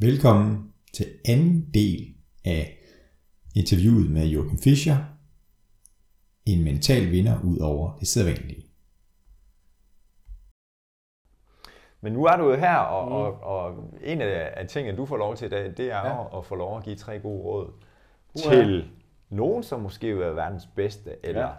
Velkommen til anden del af interviewet med Joachim Fischer, en mental vinder ud over det sædvanlige. Men nu er du jo her, og, mm. og, og en af, af tingene, du får lov til i dag, det er ja. at få lov at give tre gode råd uh, til nogen, som måske vil være verdens bedste, eller ja.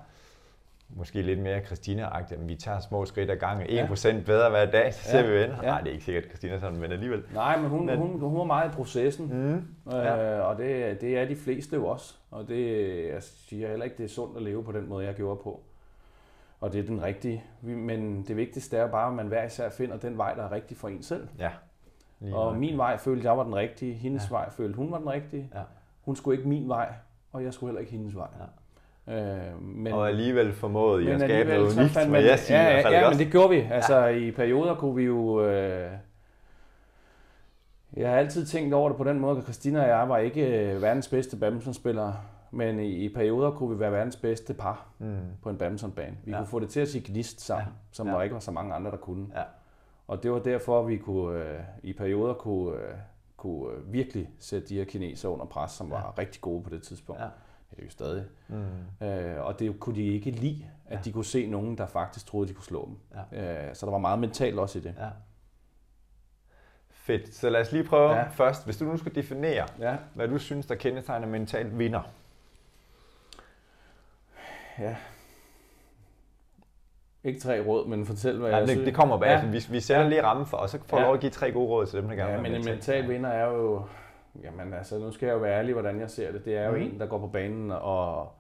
Måske lidt mere Christina-agtigt, vi tager små skridt ad gangen, 1% ja. bedre hver dag, så ser ja. vi venner. Ja. Nej, det er ikke sikkert Christina sådan, men alligevel. Nej, men hun, men, hun, hun er meget i processen, mm. øh, ja. og det, det er de fleste jo også. Og det, jeg siger heller ikke, det er sundt at leve på den måde, jeg gjorde på og det er den rigtige. Men det vigtigste er bare, at man hver især finder den vej, der er rigtig for en selv. Ja. Lige og min vej følte jeg var den rigtige, hendes ja. vej følte hun var den rigtige. Ja. Hun skulle ikke min vej, og jeg skulle heller ikke hendes vej. Ja. Øh, men, og alligevel formåede I at skabe noget unikt, man, jeg siger. Ja, ja, ja men det gjorde vi. Altså ja. i perioder kunne vi jo... Øh, jeg har altid tænkt over det på den måde, at Christina og jeg var ikke øh, verdens bedste badmintonspillere men i, i perioder kunne vi være verdens bedste par mm. på en badmintonbane. Vi ja. kunne få det til at sige gnist sammen, ja. som ja. der ikke var så mange andre, der kunne. Ja. Og det var derfor, vi kunne øh, i perioder kunne, øh, kunne øh, virkelig sætte de her kineser under pres, som ja. var rigtig gode på det tidspunkt. Ja. Det er jo stadig. Mm. Øh, og det kunne de ikke lide, at ja. de kunne se nogen, der faktisk troede, de kunne slå dem. Ja. Øh, så der var meget mentalt også i det. Ja. Fedt. Så lad os lige prøve ja. først, hvis du nu skulle definere, ja. hvad du synes, der kendetegner mental vinder. Ja. Ikke tre råd, men fortæl, hvad Nej, jeg det, synes. det kommer bag. Ja. Vi, vi sætter ja. lige ramme for, og så får ja. lov at give tre gode råd til dem, der gerne ja, men en mental vinder er jo... Jamen altså, nu skal jeg jo være ærlig, hvordan jeg ser det. Det er jo mm. en, der går på banen og,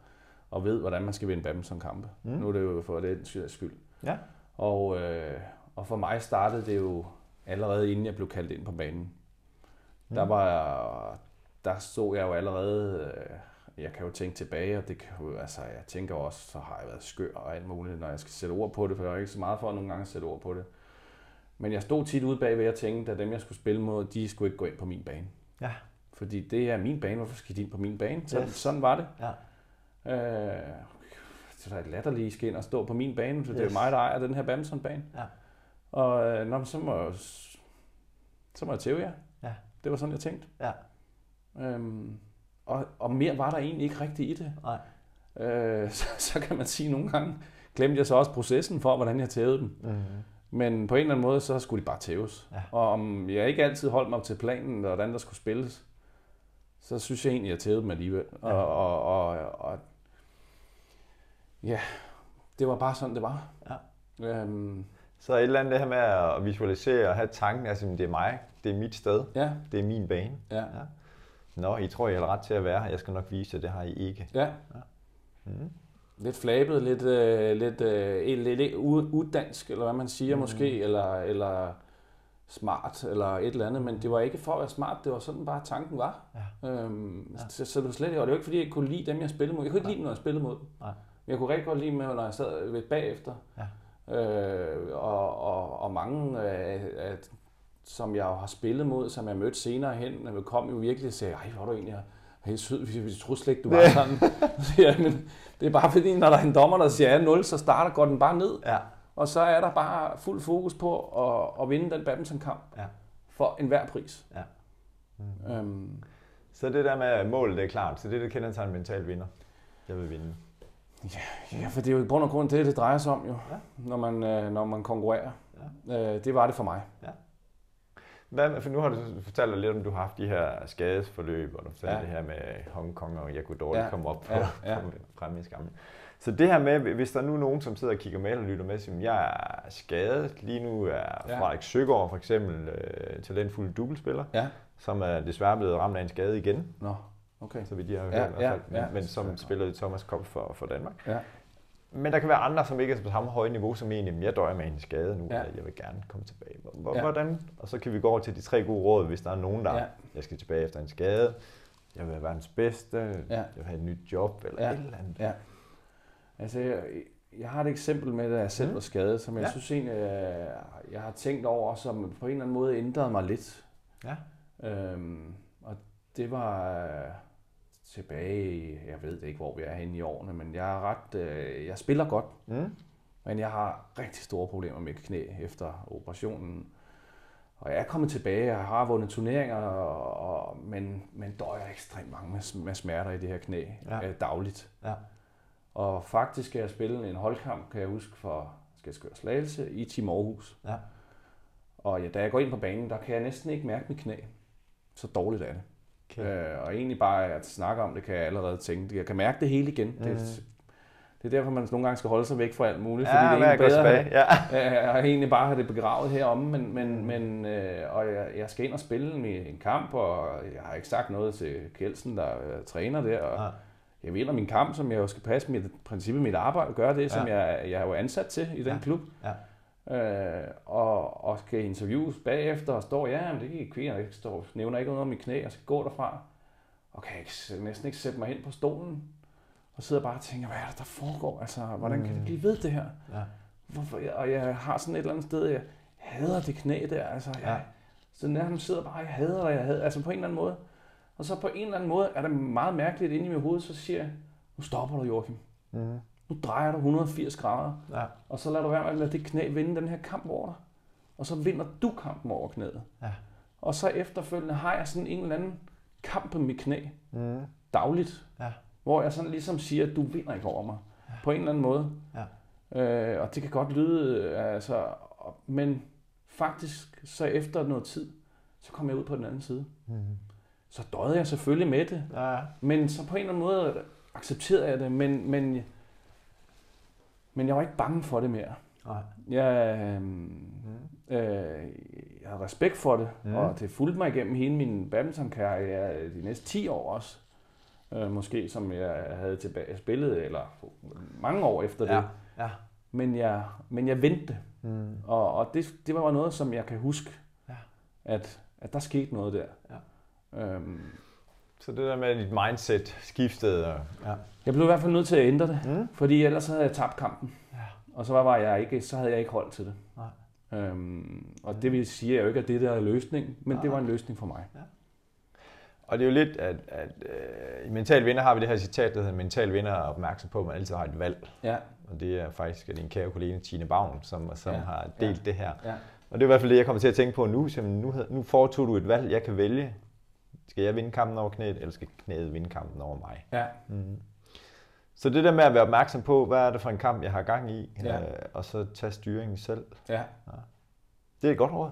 og ved, hvordan man skal vinde badmintonkampe. Mm. Nu er det jo for det skyld. Ja. Og, øh, og for mig startede det jo allerede inden jeg blev kaldt ind på banen. Mm. Der var der stod jeg jo allerede øh, jeg kan jo tænke tilbage, og det kan jo, altså, jeg tænker også, så har jeg været skør og alt muligt, når jeg skal sætte ord på det, for jeg er ikke så meget for at nogle gange sætte ord på det. Men jeg stod tit ude bagved og tænkte, at dem, jeg skulle spille mod, de skulle ikke gå ind på min bane. Ja. Fordi det er min bane, hvorfor skal de ind på min bane? Så, yes. Sådan var det. Ja. Øh, det er et latterligt skin at stå på min bane, så yes. det er mig, der ejer den her badmintonbane. Ja. Og øh, nå, så må så må jeg tæve jer. Ja. Det var sådan, jeg tænkte. Ja. Øhm, og, og mere var der egentlig ikke rigtigt i det. Nej. Øh, så, så kan man sige, at nogle gange glemte jeg så også processen for, hvordan jeg tævede dem. Mm-hmm. Men på en eller anden måde, så skulle de bare tæves. Ja. Og om jeg ikke altid holdt mig til planen, hvordan der skulle spilles, så synes jeg egentlig, at jeg tævede dem alligevel. Ja. Og, og, og, og, ja, det var bare sådan, det var. Ja. Øhm, så et eller andet det her med at visualisere og have tanken, altså det er mig, det er mit sted, ja. det er min bane. Ja. ja. Nå, I tror, I har ret til at være her. Jeg skal nok vise jer, det har I ikke. Ja. ja. Mm. Lidt flabet, lidt, øh, lidt, øh, lidt, lidt uddansk, eller hvad man siger mm. måske, eller, eller smart, eller et eller andet, men det var ikke for at være smart, det var sådan bare tanken var. Ja. Øhm, ja. Så, så det var slet ikke, og det var ikke fordi, jeg kunne lide dem, jeg spillede mod. Jeg kunne ikke lide dem, når jeg spillede mod dem. Nej. Men jeg kunne rigtig godt lide dem, når jeg sad ved bagefter. Ja. Øh, og, og, og mange af, af som jeg har spillet mod, som jeg mødte senere hen, og kom jo virkelig og sagde, ej, hvor du egentlig helt sød, vi troede slet ikke, du var sådan. ja, men det er bare fordi, når der er en dommer, der siger 0, så starter går den bare ned. Ja. Og så er der bare fuld fokus på at, at vinde den badmintonkamp ja. for enhver pris. Ja. Mm. Øhm. Så det der med målet, det er klart. Så det, det kender sig en mental vinder. Jeg vil vinde. Ja, ja, for det er jo i grund og grund det, det drejer sig om jo, ja. når, man, øh, når man konkurrerer. Ja. Øh, det var det for mig. Ja. Hvad, for nu har du fortalt lidt om, du har haft de her skadesforløb, og du fortalte ja. det her med Hongkong, og jeg kunne dårligt ja. komme op på, ja. Ja. på fremme i skammen. Så det her med, hvis der er nu nogen, som sidder og kigger med og lytter med, som jeg er skadet, lige nu er. Frederik Søgaard for eksempel øh, talentfuld dubbelspiller, ja. som er desværre blevet ramt af en skade igen. Nå, okay. Så vi de har hørt ja, i hvert fald, ja, ja. men, men som spiller i Thomas Cup for, for Danmark. Ja. Men der kan være andre, som ikke er på samme høje niveau som egentlig, jeg døjer med en skade nu, ja. jeg vil gerne komme tilbage. Hvordan? Ja. Og så kan vi gå over til de tre gode råd, hvis der er nogen, der, ja. jeg skal tilbage efter en skade, jeg vil være verdens bedste, ja. jeg vil have et nyt job, eller ja. et eller andet. Ja. Altså, jeg, jeg har et eksempel med, at jeg selv mm. var skadet, som jeg ja. synes egentlig, jeg har tænkt over, som på en eller anden måde ændrede mig lidt. Ja. Øhm, og det var tilbage, jeg ved ikke, hvor vi er henne i årene, men jeg er ret, øh, jeg spiller godt, mm. men jeg har rigtig store problemer med knæ efter operationen. Og jeg er kommet tilbage, og har vundet turneringer, og, og, men, men døjer ekstremt mange med, med smerter i det her knæ ja. øh, dagligt. Ja. Og faktisk skal jeg spille en holdkamp, kan jeg huske, for skal jeg Slagelse i Team Aarhus. Ja. Og ja, da jeg går ind på banen, der kan jeg næsten ikke mærke mit knæ. Så dårligt er det. Okay. Øh, og egentlig bare at snakke om det, kan jeg allerede tænke. Jeg kan mærke det hele igen. Mm. Det, det er derfor, man nogle gange skal holde sig væk fra alt muligt. Ja, fordi det er bedre tilbage. Ja. Jeg egentlig bare have det begravet heromme, men, men, men øh, og jeg, jeg, skal ind og spille en kamp, og jeg har ikke sagt noget til Kjeldsen, der øh, træner der. Og ja. Jeg vinder min kamp, som jeg jo skal passe mit princippet mit arbejde, gøre det, som ja. jeg, jeg er jo ansat til i den ja. klub. Ja. Øh, og, og skal interviews bagefter og står, ja, men det kan ikke jeg står, nævner ikke noget om mit knæ, jeg skal gå derfra. Og kan ikke, næsten ikke sætte mig hen på stolen og sidder bare og tænker, hvad er det, der foregår? Altså, hvordan kan det blive ved det her? Ja. Hvorfor? Og jeg har sådan et eller andet sted, jeg hader det knæ der. Altså, jeg, ja. Så nærmest sidder bare, jeg hader det, jeg hader Altså på en eller anden måde. Og så på en eller anden måde er det meget mærkeligt inde i mit hoved, så siger jeg, nu stopper du, Joachim. Mm. Nu drejer du 180 grader. Ja. Og så lader du være med at lade det knæ vinde den her kamp over dig. Og så vinder du kampen over knæet. Ja. Og så efterfølgende har jeg sådan en eller anden kamp på mit knæ. Mm. Dagligt. Ja hvor jeg sådan ligesom siger, at du vinder ikke over mig. Ja. På en eller anden måde. Ja. Øh, og det kan godt lyde, altså, men faktisk så efter noget tid, så kom jeg ud på den anden side. Mm. Så døde jeg selvfølgelig med det. Ja. Men så på en eller anden måde accepterede jeg det, men, men, men jeg var ikke bange for det mere. Nej. Jeg, øh, mm. øh, jeg havde respekt for det, mm. og det fulgte mig igennem hele min badmintonkarriere de næste 10 år også øh, måske, som jeg havde tilbage spillet, eller mange år efter det. Ja. Ja. Men, jeg, men jeg vendte mm. og, og det, det var noget, som jeg kan huske, ja. at, at der skete noget der. Ja. Øhm, så det der med, at dit mindset skiftede? Og... Ja. Jeg blev i hvert fald nødt til at ændre det, mm. fordi ellers havde jeg tabt kampen. Ja. Og så var jeg ikke, så havde jeg ikke holdt til det. Nej. Øhm, og det vil sige jo ikke, at det der er løsning, men Nej. det var en løsning for mig. Ja. Og det er jo lidt, at, at uh, i Mental Vinder har vi det her citat, der hedder, Mental Vinder er opmærksom på, at man altid har et valg. Ja. Og det er faktisk din kære kollega Tine Bavn, som, som ja. har delt ja. det her. Ja. Og det er i hvert fald det, jeg kommer til at tænke på nu. Så nu, nu foretog du et valg, jeg kan vælge. Skal jeg vinde kampen over knæet, eller skal knæet vinde kampen over mig? Ja. Mm. Så det der med at være opmærksom på, hvad er det for en kamp, jeg har gang i, ja. øh, og så tage styringen selv. Ja. ja. Det er et godt råd,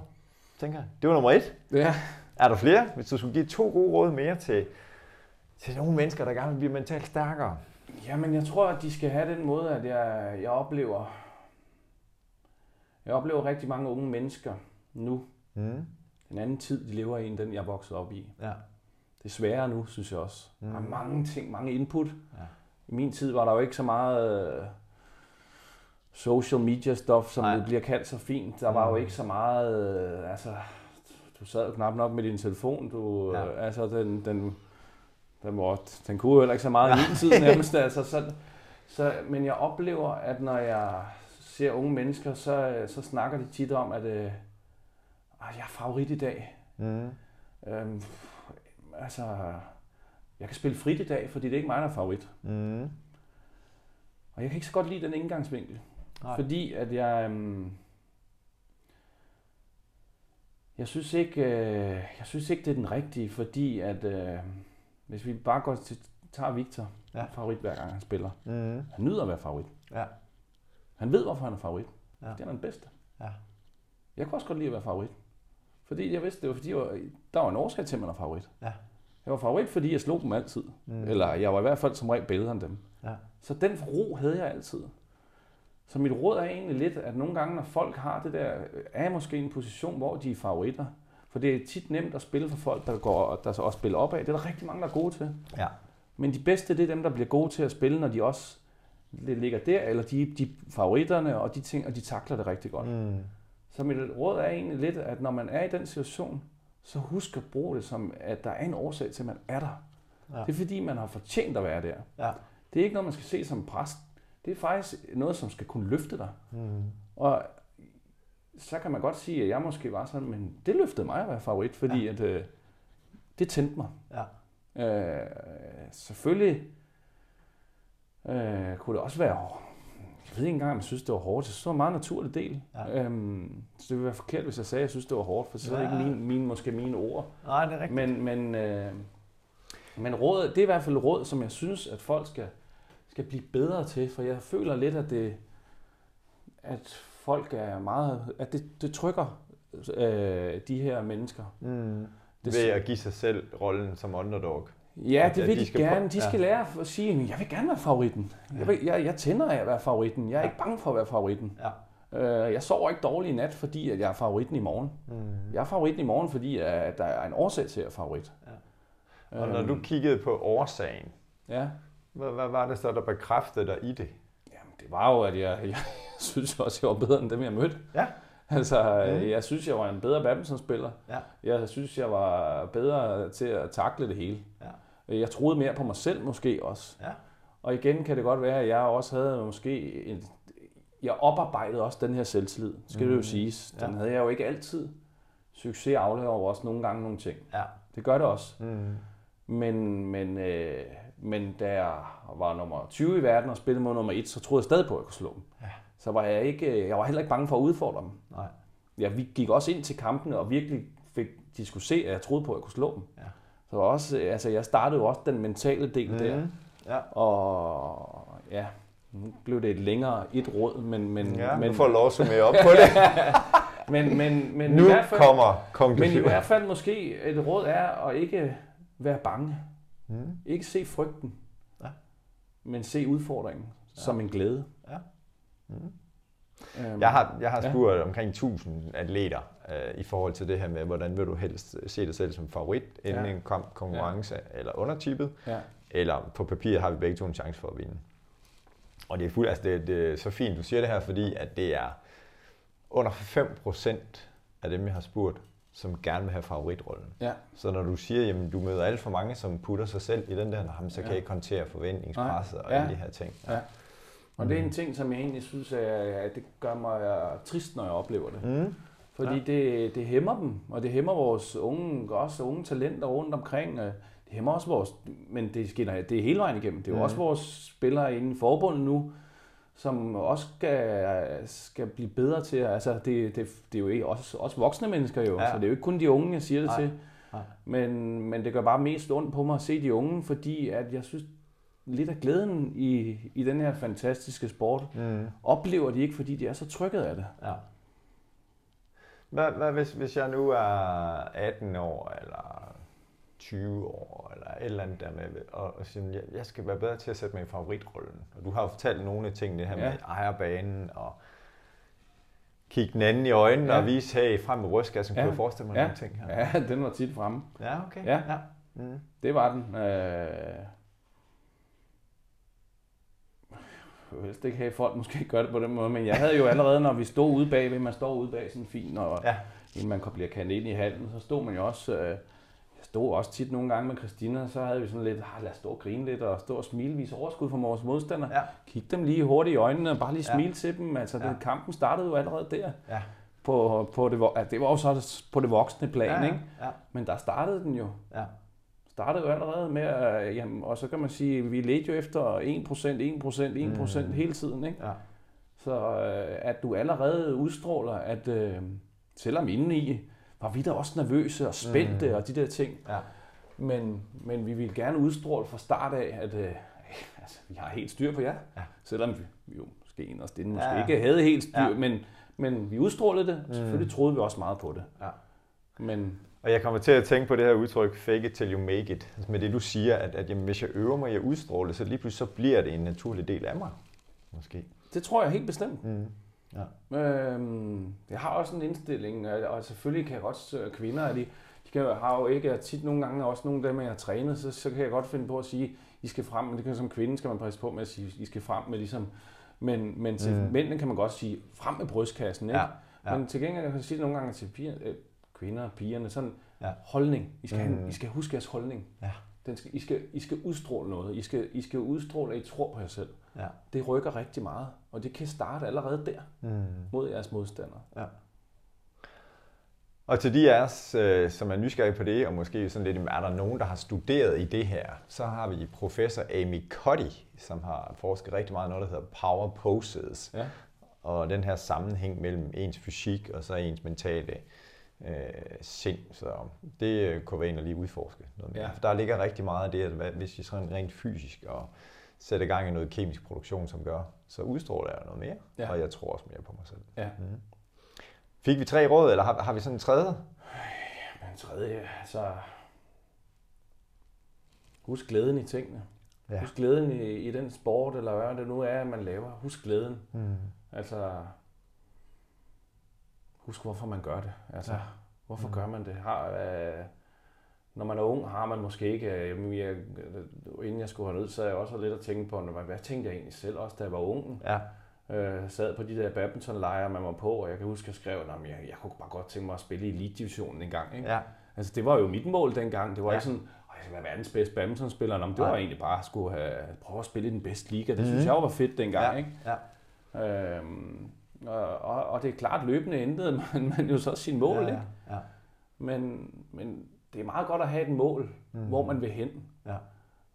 tænker jeg. Det var nummer et. Ja. Er der flere? Hvis du skulle give to gode råd mere til, til nogle mennesker, der gerne vil blive mentalt stærkere? Jamen, jeg tror, at de skal have den måde, at jeg, jeg oplever... Jeg oplever rigtig mange unge mennesker nu. Mm. Den anden tid, de lever i, end den, jeg voksede op i. Ja. Det er sværere nu, synes jeg også. Mm. Der er mange ting, mange input. Ja. I min tid var der jo ikke så meget uh, social media stuff, som Nej. det bliver kaldt så fint. Der var mm. jo ikke så meget... Uh, altså, du sad knap nok med din telefon. Du, ja. øh, altså, den, den, den, var, den kunne jo heller ikke så meget i min tid nærmest. Altså, så, så, men jeg oplever, at når jeg ser unge mennesker, så, så snakker de tit om, at øh, jeg er favorit i dag. Mm. Øhm, altså, jeg kan spille frit i dag, fordi det er ikke mig, der er favorit. Mm. Og jeg kan ikke så godt lide den indgangsvinkel. Nej. Fordi at jeg... Øhm, jeg synes ikke, øh, jeg synes ikke det er den rigtige, fordi at øh, hvis vi bare går til, tager Victor, ja. favorit hver gang han spiller. Mm. Han nyder at være favorit. Ja. Han ved, hvorfor han er favorit. Ja. Det er den bedste. Ja. Jeg kunne også godt lide at være favorit. Fordi jeg vidste, det var fordi, jeg var, der var en årsag til, at man er favorit. Ja. Jeg var favorit, fordi jeg slog dem altid. Mm. Eller jeg var i hvert fald som regel bedre end dem. Ja. Så den ro havde jeg altid. Så mit råd er egentlig lidt, at nogle gange, når folk har det der, er måske i en position, hvor de er favoritter. For det er tit nemt at spille for folk, der, går, der så også spiller opad. Det er der rigtig mange, der er gode til. Ja. Men de bedste, det er dem, der bliver gode til at spille, når de også ligger der, eller de, de favoritterne, og de ting, og de takler det rigtig godt. Mm. Så mit råd er egentlig lidt, at når man er i den situation, så husk at bruge det som, at der er en årsag til, at man er der. Ja. Det er fordi, man har fortjent at være der. Ja. Det er ikke noget, man skal se som præst det er faktisk noget, som skal kunne løfte dig. Mm. Og så kan man godt sige, at jeg måske var sådan, men det løftede mig at være favorit, fordi ja. at, øh, det tændte mig. Ja. Øh, selvfølgelig øh, kunne det også være ved ikke engang, om jeg synes, det var hårdt. Jeg synes, det var en meget naturlig del. Ja. Øhm, så det ville være forkert, hvis jeg sagde, at jeg synes, det var hårdt, for så ja. er det ikke min, min, måske mine ord. Nej, det er rigtigt. Men, men, øh, men råd, det er i hvert fald råd, som jeg synes, at folk skal, skal blive bedre til, for jeg føler lidt, at det, at folk er meget, at det, det trykker øh, de her mennesker. Mm. Det, Ved at give sig selv rollen som underdog. Ja, det vil de, de gerne. De skal ja. lære at sige, at jeg vil gerne være favoritten. Ja. Jeg, vil, jeg, jeg tænder af at være favoritten. Jeg er ja. ikke bange for at være favoritten. Ja. Øh, jeg sover ikke dårligt i nat, fordi at jeg er favoritten i morgen. Mm. Jeg er favoritten i morgen, fordi at der er en årsag til at være favorit. Ja. Og når du øhm. kiggede på årsagen, ja. hvad, hvad var det så, der bekræftede dig i det? Jamen, det var jo, at jeg, jeg, jeg synes også, jeg var bedre end dem, jeg mødte. Ja. Altså, mm. jeg synes, jeg var en bedre badmintonspiller. Ja. Jeg synes, jeg var bedre til at takle det hele. Ja. Jeg troede mere på mig selv måske også. Ja. Og igen kan det godt være, at jeg også havde måske en, jeg oparbejdede også den her selvtillid, skal mm. det jo mm. siges. Den ja. havde jeg jo ikke altid. Succes aflever også nogle gange nogle ting. Ja. Det gør det også. Mm. Men, men, øh, men da jeg var nummer 20 i verden og spillede mod nummer 1, så troede jeg stadig på, at jeg kunne slå dem. Ja så var jeg ikke, jeg var heller ikke bange for at udfordre dem. Nej. Ja, vi gik også ind til kampene og virkelig fik, de skulle se, at jeg troede på, at jeg kunne slå dem. Ja. Så også, altså, jeg startede jo også den mentale del mm. der. Ja. Og ja, nu blev det et længere et råd, men... men ja, men, du får lov at summere op på det. men, men, men nu i hvert fald, kommer konklusionen. Men i hvert fald måske et råd er at ikke være bange. Mm. Ikke se frygten, ja. men se udfordringen ja. som en glæde. Ja. Mm. Øhm, jeg har, jeg har spurgt ja. omkring 1000 atleter øh, i forhold til det her med, hvordan vil du helst se dig selv som favorit inden ja. en konkurrence ja. eller undertippet, ja. eller på papir har vi begge to en chance for at vinde. Og det er, fuld, altså det, det er så fint, du siger det her, fordi at det er under 5% af dem, jeg har spurgt, som gerne vil have favoritrollen. Ja. Så når du siger, at du møder alt for mange, som putter sig selv i den der, så kan ja. jeg ikke håndtere forventningspresset og ja. alle de her ting. Ja. Ja. Og mm. det er en ting, som jeg egentlig synes, at det gør mig trist, når jeg oplever det. Mm. Fordi ja. det, det hæmmer dem, og det hæmmer vores unge, også unge talenter rundt omkring. Det hæmmer også vores, men det, sker, det er hele vejen igennem. Det er jo også vores spillere inden forbundet nu, som også skal, skal blive bedre til altså det, det, det er jo også, også voksne mennesker jo, ja. så det er jo ikke kun de unge, jeg siger det Nej. til. Nej. Men, men det gør bare mest ondt på mig at se de unge, fordi at jeg synes, lidt af glæden i, i den her fantastiske sport, mm. oplever de ikke, fordi de er så trykket af det. Ja. Hvad, hvad hvis, hvis jeg nu er 18 år, eller 20 år, eller et eller andet der med, og, og siger, jeg, jeg skal være bedre til at sætte mig i favoritrollen. Og du har jo fortalt nogle af tingene her ja. med ejerbanen, og kigge den anden i øjnene ja. og vise, hey, frem med rystkassen, ja. kunne jeg forestille mig ja. nogle ting her. Ja, den var tit fremme. Ja, okay. Ja. ja. Mm. Det var den. Øh, jeg helst ikke have, at folk måske gør det på den måde, men jeg havde jo allerede, når vi stod ude bagved, man står ude bag sådan fin, og ja. inden man bliver kaldt ind i halen, så stod man jo også, øh, jeg stod også tit nogle gange med Christina, så havde vi sådan lidt, ah, lad os stå og grine lidt, og stå og smile, vise overskud for vores modstandere. Ja. Kig dem lige hurtigt i øjnene, og bare lige smile ja. til dem. Altså, ja. den, kampen startede jo allerede der. Ja. På, på det, ja, det var jo så på det voksne plan, ja, ja. ikke? Ja. Men der startede den jo. Ja startede jo allerede med, at, jamen, og så kan man sige, at vi ledte jo efter 1%, 1%, 1% mm. hele tiden. Ikke? Ja. Så øh, at du allerede udstråler, at øh, selvom indeni var vi da også nervøse og spændte mm. og de der ting. Ja. Men, men vi ville gerne udstråle fra start af, at øh, altså, vi har helt styr på jer. Ja. Selvom vi, jo måske inderst inden måske ja. ikke havde helt styr, ja. men, men vi udstrålede det. Mm. Selvfølgelig troede vi også meget på det. Ja. Men, og jeg kommer til at tænke på det her udtryk, fake it till you make it. Altså med det du siger, at, at jamen, hvis jeg øver mig i at udstråle, så lige pludselig så bliver det en naturlig del af mig. Måske. Det tror jeg helt bestemt. Mm. Ja. Øhm, jeg har også en indstilling, og selvfølgelig kan jeg godt, kvinder, de, de kan, har jo ikke tit nogle gange, også nogle af dem, jeg har trænet, så, så kan jeg godt finde på at sige, I skal frem, men det kan som kvinde skal man passe på med at sige, I skal frem med ligesom, men, men til mm. mændene kan man godt sige, frem med brystkassen, ikke? Ja. Ja. Men til gengæld kan jeg sige nogle gange til piger, øh, kvinder, pigerne, sådan ja. holdning. I skal, mm. I skal huske jeres holdning. Ja. Den skal, I, skal, I skal udstråle noget. I skal, I skal udstråle, at I tror på jer selv. Ja. Det rykker rigtig meget, og det kan starte allerede der mm. mod jeres modstandere. Ja. Og til de af os, øh, som er nysgerrige på det, og måske sådan lidt, er der nogen, der har studeret i det her, så har vi professor Amy Cuddy, som har forsket rigtig meget i noget, der hedder power poses. Ja. Og den her sammenhæng mellem ens fysik og så ens mentale øh, sind. Så det øh, kunne være en at lige udforske noget mere. Ja. For der ligger rigtig meget af det, at hvis vi sådan rent fysisk og sætter gang i noget kemisk produktion, som gør, så udstråler jeg noget mere, ja. og jeg tror også mere på mig selv. Ja. Mm. Fik vi tre råd, eller har, har vi sådan en tredje? Ja, en tredje, altså... Husk glæden i tingene. Ja. Husk glæden i, i den sport, eller hvad det nu er, man laver. Husk glæden. Mm. Altså, husk hvorfor man gør det. Altså, ja. hvorfor mm. gør man det? Har, øh, når man er ung, har man måske ikke, øh, jeg, inden jeg skulle have ned, så jeg også lidt at tænke på, hvad tænkte jeg egentlig selv også, da jeg var ung? Ja øh, sad på de der badmintonlejre, man var på, og jeg kan huske, at jeg skrev, at jeg, jeg kunne bare godt tænke mig at spille i Elite-divisionen en gang. Ikke? Ja. Altså, det var jo mit mål dengang. Det var ja. ikke sådan, jeg skal være verdens bedste badmintonspiller. det var egentlig bare at skulle have, prøve at spille i den bedste liga. Det mm-hmm. synes jeg var fedt dengang. Ja. Ikke? Ja. Øhm, og, det er klart, løbende ændrede man, man jo så sin mål. Ja, ja. Ikke? Ja. Men, men det er meget godt at have et mål, mm. hvor man vil hen. Ja.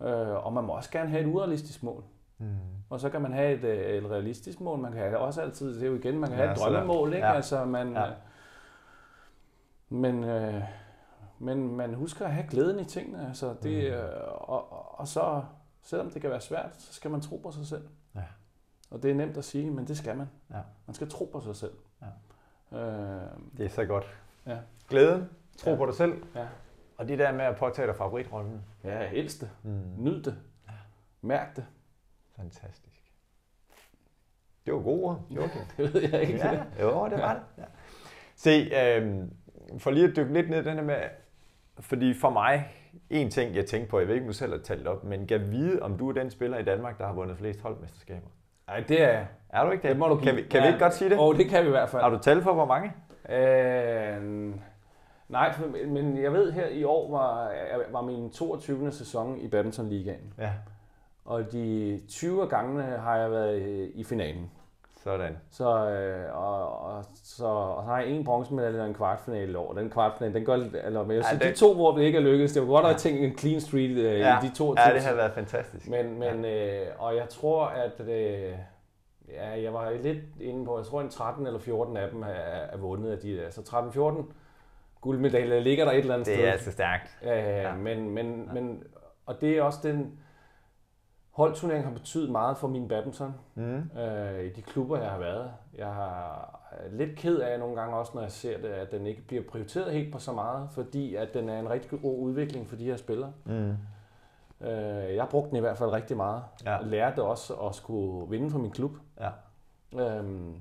Øh, og man må også gerne have et urealistisk mål. Mm. Og så kan man have et, øh, et realistisk mål, man kan have også altid, det er jo igen, man kan ja, have et drømmemål, ikke? Ja. Altså, man, ja. Øh, men, øh, men man husker at have glæden i tingene, altså det, mm. øh, og, og så, selvom det kan være svært, så skal man tro på sig selv. Og det er nemt at sige, men det skal man. Ja. Man skal tro på sig selv. Ja. Øh, det er så godt. Ja. Glæden, tro ja. på dig selv, ja. og det der med at påtage dig favoritrollen. Ja, helst det. Mm. Nyd det. Ja. Mærk det. Fantastisk. Det var gode ord, Joachim. det ved jeg ikke. Ja, jo, det var det. Ja. Se, øh, for lige at dykke lidt ned i den her med, fordi for mig, en ting, jeg tænkte på, jeg ved ikke, om du selv har talt op, men kan vide, om du er den spiller i Danmark, der har vundet flest holdmesterskaber? Nej, det er Er du ikke det? det må du kan vi, kan ja. vi ikke godt sige det? Åh, oh, det kan vi i hvert fald. Har du tal for, hvor mange? Øh, nej, men jeg ved her i år var, var min 22. sæson i Badminton-ligaen. Ja. Og de 20 gange har jeg været i finalen. Sådan. Så, øh, og, og, så, og så har jeg en bronzemedalje og en kvartfinale år. Den kvartfinale, den går eller med. Så ja, det... de to, hvor det ikke er lykkedes, det var godt at ja. tænke en clean street øh, ja. i de to. Ja, det har været fantastisk. Men, men ja. øh, og jeg tror, at øh, ja, jeg var lidt inde på, jeg tror en 13 eller 14 af dem er, er vundet af de der. Så 13-14 guldmedaljer ligger der et eller andet det sted. Det er altså stærkt. Øh, ja. men, men, ja. men, og det er også den, Holdturneringen har betydet meget for min badminton mm. øh, i de klubber, jeg har været. Jeg har lidt ked af nogle gange også, når jeg ser det, at den ikke bliver prioriteret helt på så meget, fordi at den er en rigtig god udvikling for de her spillere. Mm. Øh, jeg brugte den i hvert fald rigtig meget. Ja. Lærte også at skulle vinde for min klub. Ja. Øhm,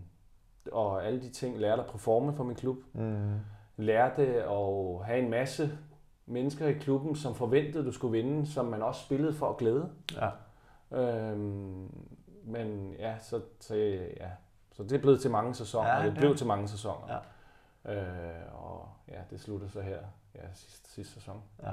og alle de ting lærte at performe for min klub. Mm. Lærte at have en masse mennesker i klubben, som forventede, du skulle vinde, som man også spillede for at glæde. Ja. Øhm, men ja, så, så, ja, så det er blevet til mange sæsoner, ja, det blev ja. til mange sæsoner. Ja. Øh, og ja, det slutter så her ja, sidste, sidste sæson. Ja.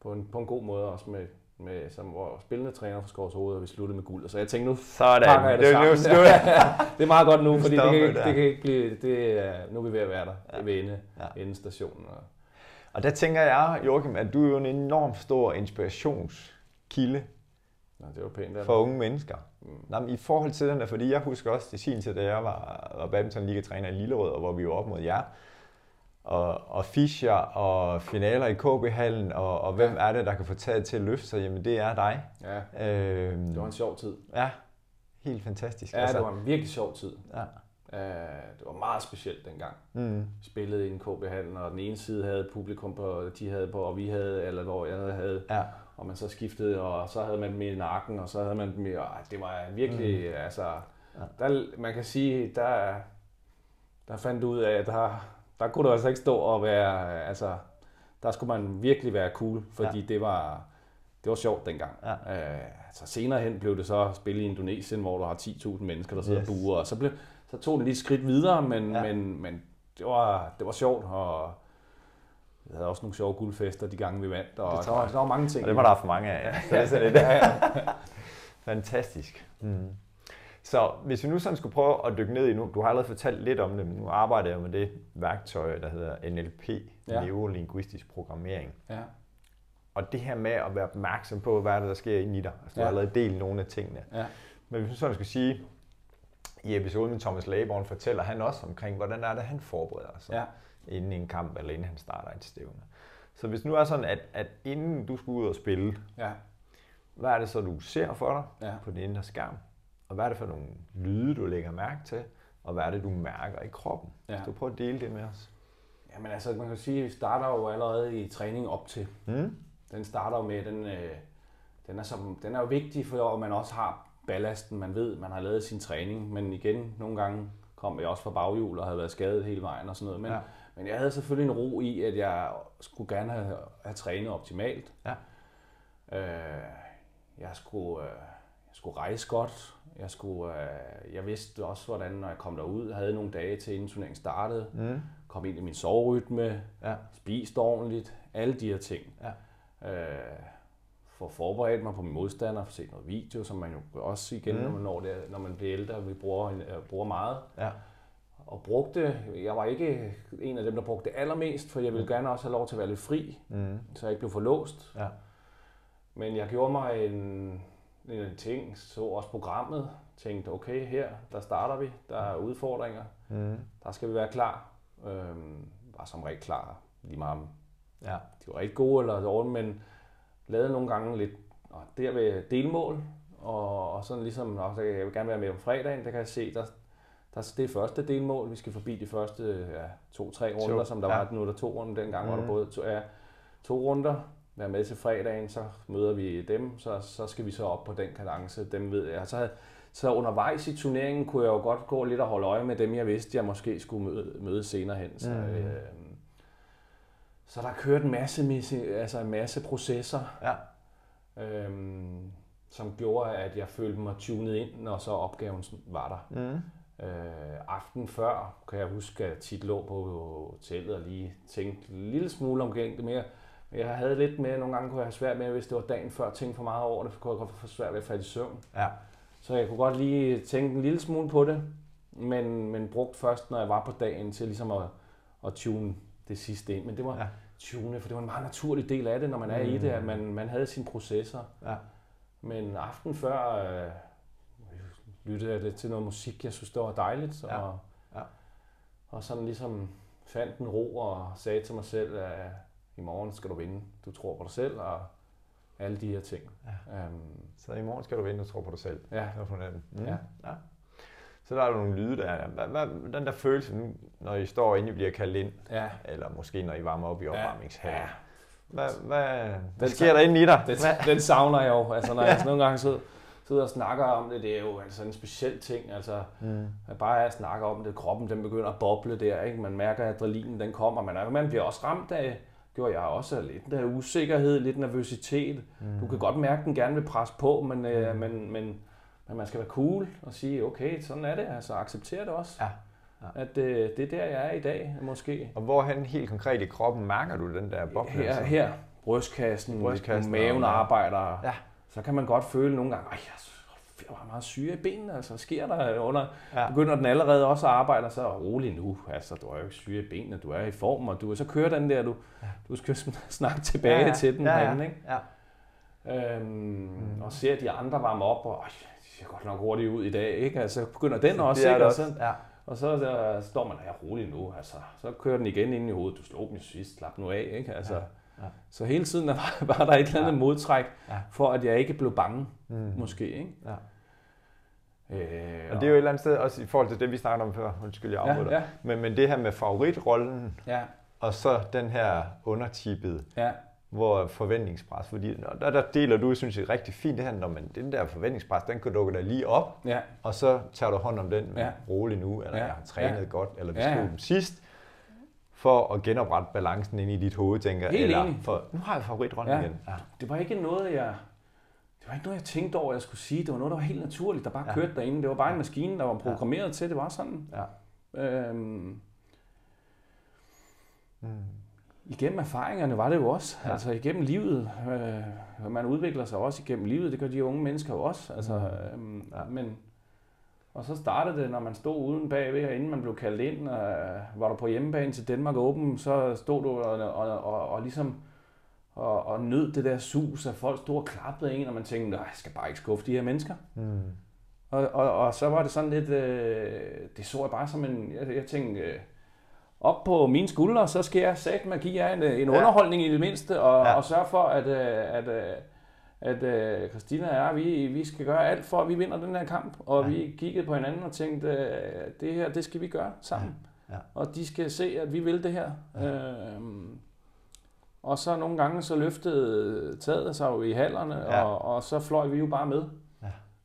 På, en, på en god måde også med, med som hvor spillende træner for Skovs Hoved, og vi sluttede med guld. Så jeg tænkte nu Sådan. pakker jeg det, det sammen. Nu, det er meget godt nu, fordi det kan, ikke, det kan ikke blive, det, nu er vi ved at være der ja. ved ende, ja. ende stationen. Og, og der tænker jeg, Joachim, at du er jo en enormt stor inspirationskilde Nå, det var pænt. For unge mennesker. Mm. Nå, I forhold til den fordi jeg husker også det sin tid, da jeg var, var badminton liga-træner i Lillerød, og hvor vi var op mod jer. Og, og Fischer og finaler i KB-hallen, og, og hvem ja. er det, der kan få taget til at løfte sig? Jamen, det er dig. Ja. Øhm, det var en sjov tid. Ja, helt fantastisk. Ja, altså, det var en virkelig sjov tid. Ja. Uh, det var meget specielt dengang. Mm. Spillede i en KB-hallen, og den ene side havde publikum på, de havde på, og vi havde, eller hvor jeg havde. Ja og man så skiftede, og så havde man dem i nakken, og så havde man dem i, og det var virkelig, mm. altså, ja. der, man kan sige, der, der fandt ud af, at der, der kunne du altså ikke stå og være, altså, der skulle man virkelig være cool, fordi ja. det var, det var sjovt dengang. Ja. Øh, så senere hen blev det så spillet i Indonesien, hvor du har 10.000 mennesker, der sidder yes. og buer, og så, blev, så tog det lige et skridt videre, men, ja. men, men det, var, det var sjovt, og vi havde også nogle sjove guldfester de gange, vi vandt, og der var, der var mange ting. Og det var der for mange af, ja. Så det er sådan lidt. ja, ja. Fantastisk. Mm. Så hvis vi nu sådan skulle prøve at dykke ned i nu, du har allerede fortalt lidt om det, men nu arbejder jeg med det værktøj, der hedder NLP, ja. Neurolinguistisk Programmering. Ja. Og det her med at være opmærksom på, hvad er det, der sker inde i dig. Altså, du ja. har allerede delt nogle af tingene. Ja. Men hvis vi sådan skal sige, i episoden med Thomas Laborn fortæller han også omkring, hvordan er det, han forbereder sig ja. inden en kamp, eller inden han starter et stævne. Så hvis nu er sådan, at, at inden du skal ud og spille, ja. hvad er det så, du ser for dig ja. på din indre skærm? Og hvad er det for nogle lyde, du lægger mærke til? Og hvad er det, du mærker i kroppen? Ja. Du prøver at dele det med os. Jamen altså, man kan sige, at vi starter jo allerede i træning op til. Mm. Den starter jo med, den, øh, den, er som, den er jo vigtig, for at man også har ballasten. Man ved, man har lavet sin træning, men igen, nogle gange kom jeg også fra baghjul og havde været skadet hele vejen og sådan noget. Men, ja. men jeg havde selvfølgelig en ro i, at jeg skulle gerne have, have trænet optimalt. Ja. Øh, jeg skulle... Øh, jeg skulle rejse godt. Jeg, skulle, øh, jeg vidste også, hvordan når jeg kom derud, jeg havde nogle dage til inden turneringen startede, mm. kom ind i min soverytme, ja. spist ordentligt, alle de her ting. Ja. Øh, få forberedt mig på min modstander, få set noget video, som man jo også igen, mm. når, man når, det, når man bliver ældre, vi bruger, øh, bruger meget. Ja. Og brugte, jeg var ikke en af dem, der brugte det allermest, for jeg ville mm. gerne også have lov til at være lidt fri, mm. så jeg ikke blev for låst. Ja. Men jeg gjorde mig en, en ting, så også programmet, tænkte, okay, her, der starter vi, der er udfordringer, mm. der skal vi være klar. Øhm, var som regel klar, lige meget ja. de var ikke gode eller dårlige, men lavede nogle gange lidt og der ved delmål, og, og sådan ligesom, og jeg vil gerne være med om fredagen, der kan jeg se, der, der det er første delmål, vi skal forbi de første ja, to-tre runder, to, som der ja. var, nu der to runder, dengang mm. var der både to, ja, to runder, være med til fredagen, så møder vi dem, så, så skal vi så op på den kadence, dem ved jeg. Så, så undervejs i turneringen kunne jeg jo godt gå lidt og holde øje med dem, jeg vidste, jeg måske skulle møde, møde senere hen. Så, mm. øh, så der kørte en masse, altså en masse processer, ja. øhm, som gjorde, at jeg følte mig tunet ind, når så opgaven var der. Mm. Øh, aften før, kan jeg huske, at jeg tit lå på hotellet og lige tænkte en lille smule omkring det mere. Jeg havde lidt med, nogle gange kunne jeg have svært med, hvis det var dagen før, tænke for meget over det, så kunne jeg godt få svært ved at falde i søvn. Ja. Så jeg kunne godt lige tænke en lille smule på det, men, men brugt først, når jeg var på dagen, til ligesom at, at tune det sidste ind. Men det var ja. tune, for det var en meget naturlig del af det, når man er mm. i det, at man, man havde sine processer. Ja. Men aften før øh, lyttede jeg lidt til noget musik, jeg synes, det var dejligt. Ja. Og, ja. og sådan ligesom fandt en ro og sagde til mig selv, at i morgen skal du vinde, du tror på dig selv, og alle de her ting. Ja. Um, så i morgen skal du vinde, du tror på dig selv. Ja. Mm. ja. ja. Så der er der nogle lyde der. Hvad, hvad, den der følelse, når I står inde, I bliver kaldt ind, ja. eller måske når I varmer op i opvarmningshallen. Ja. Hvad, hvad, hvad sker der inde i dig? Den, den savner jeg jo. Altså, når jeg nogle gange sidder, sidder og snakker om det, det er jo altså en speciel ting. Altså, mm. bare at snakke om det, kroppen den begynder at boble der. Ikke? Man mærker, at adrenalinen den kommer. Man, man bliver også ramt af, gjorde jeg også lidt der usikkerhed, lidt nervøsitet. Mm. Du kan godt mærke, at den gerne vil presse på, men, øh, mm. men, men, men man skal være cool og sige, okay, sådan er det, altså acceptere det også. Ja. Ja. At øh, det er der, jeg er i dag, måske. Og hvorhen helt konkret i kroppen mærker du den der boble? Her, her brystkassen, brystkassen maven og, arbejder. Ja. Så kan man godt føle nogle gange, at jeg var meget syge i benene, altså sker der under, ja. begynder den allerede også at arbejde, så rolig nu, altså du er jo ikke syge i benene, du er i form, og du så kører den der, du, ja. du skal snakke tilbage ja, ja. til den ja, ja. Herinde, ikke? Ja. Øhm, mm. Og ser de andre varme op, og de ser godt nok hurtigt ud i dag, ikke? Altså begynder den så også, ikke? Også. Og så, ja. Og så der, står man her rolig nu, altså. Så kører den igen ind i hovedet. Du slog den sidst, slap nu af, ikke? Altså, ja. Ja. Så hele tiden var, var der et eller andet ja. modtræk, ja. for at jeg ikke blev bange, mm. måske. Ikke? Ja. Øh, og det er jo et eller andet sted, også i forhold til det, vi snakkede om før, undskyld, jeg afbryder. Ja, ja. Men, men det her med favoritrollen, ja. og så den her undertippede, ja. Hvor forventningspres, fordi der, der deler du, synes jeg, rigtig fint det her, når man, den der forventningspres, den kan dukke dig lige op, ja. og så tager du hånd om den ja. rolig nu, eller ja. jeg har trænet ja. godt, eller vi ja, ja. dem sidst, for at genoprette balancen ind i dit hoved, tænker Helt eller enig. for, nu har jeg favoritrollen ja. igen. Ja. Det var ikke noget, jeg det var ikke noget, jeg tænkte over, jeg skulle sige. Det var noget, der var helt naturligt, der bare ja. kørte derinde. Det var bare en maskine, der var programmeret ja. til, det var sådan. Ja. Øhm, mm. Igennem erfaringerne var det jo også. Ja. Altså igennem livet. Øh, man udvikler sig også igennem livet. Det gør de unge mennesker jo også. Altså, øhm, ja. Men Og så startede det, når man stod uden bagved, og inden man blev kaldt ind, og var du på hjemmebane til Danmark Open, så stod du og, og, og, og ligesom og, og nød det der sus, at folk stod og klappede en, og man tænkte, jeg skal bare ikke skuffe de her mennesker. Mm. Og, og, og så var det sådan lidt, øh, det så jeg bare som en, jeg, jeg tænkte, øh, op på mine skuldre, så skal jeg sætte med at give jer en, en ja. underholdning i det mindste, og, ja. og sørge for, at, øh, at, at, at, at Christina og jeg, vi, vi skal gøre alt for, at vi vinder den her kamp. Og ja. vi kiggede på hinanden og tænkte, det her, det skal vi gøre sammen. Ja. Ja. Og de skal se, at vi vil det her. Ja. Øhm, og så nogle gange så løftede taget sig jo i hallerne, ja. og, og så fløj vi jo bare med.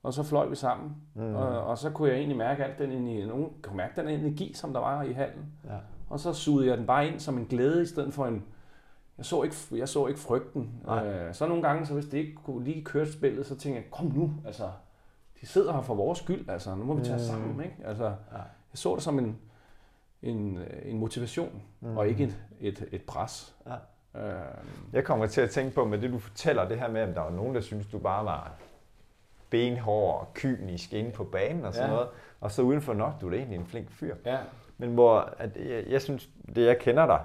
Og så fløj vi sammen. Mm. Og, og så kunne jeg egentlig mærke alt den, energi, nogen kunne mærke den energi, som der var i hallen. Ja. Og så sugede jeg den bare ind som en glæde, i stedet for en... Jeg så ikke, jeg så ikke frygten. Øh, så nogle gange, så hvis det ikke kunne lige køre spillet, så tænkte jeg, kom nu, altså, de sidder her for vores skyld, altså, nu må vi tage mm. sammen, ikke? Altså, ja. Jeg så det som en, en, en motivation, mm. og ikke et, et, et pres. Ja. Øh, jeg kommer til at tænke på med det, du fortæller, det her med, at der var nogen, der synes, du bare var benhård og kynisk inde på banen og sådan ja. noget. Og så udenfor nok, du er egentlig en flink fyr. Ja. Men hvor at jeg, jeg synes, det jeg kender dig,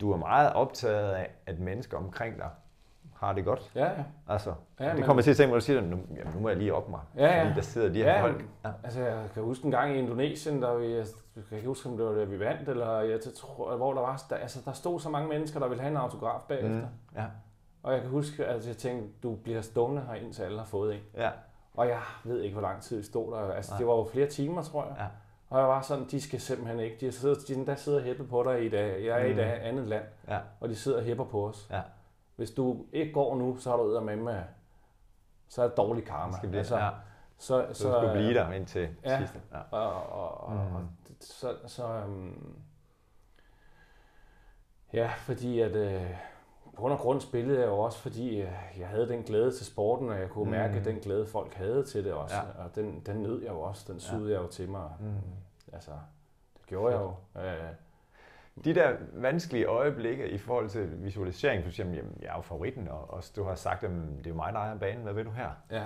du er meget optaget af, at mennesker omkring dig har det godt. Ja, ja. Altså, ja, det kommer til at tænke, når du siger, nu, jamen, nu må jeg lige op mig, ja, ja. fordi der sidder de her ja, folk. Ja. Altså, jeg kan huske en gang i Indonesien, der vi, jeg kan ikke huske, om det var det, vi vandt, eller jeg tror, hvor der var, der, altså, der stod så mange mennesker, der ville have en autograf bagefter. Mm, ja. Og jeg kan huske, at jeg tænkte, du bliver stående her, indtil alle har fået en. Ja. Og jeg ved ikke, hvor lang tid vi stod der. Altså, Nej. det var jo flere timer, tror jeg. Ja. Og jeg var sådan, de skal simpelthen ikke. De sidder, de, der sidder og hæpper på dig i dag. Jeg er mm. i et andet land, ja. og de sidder og hæpper på os. Ja. Hvis du ikke går nu, så har du med med, så er det dårlig karma. Skal blive, altså, ja. Så, så, så du skulle blive der indtil ja, sidste. Ja. Og, og, og, mm. og så, så um, ja, fordi at øh, grund af grund spillede jeg jo også, fordi øh, jeg havde den glæde til sporten, og jeg kunne mm. mærke den glæde, folk havde til det også. Ja. Og den, den nød jeg jo også, den sugede ja. jeg jo til mig. Mm. Altså, det gjorde jeg jo. Øh, de der vanskelige øjeblikke i forhold til visualisering, for eksempel, jamen, jeg er jo favoritten, og, og du har sagt, at det er jo mig, der ejer banen, hvad vil du her? Ja.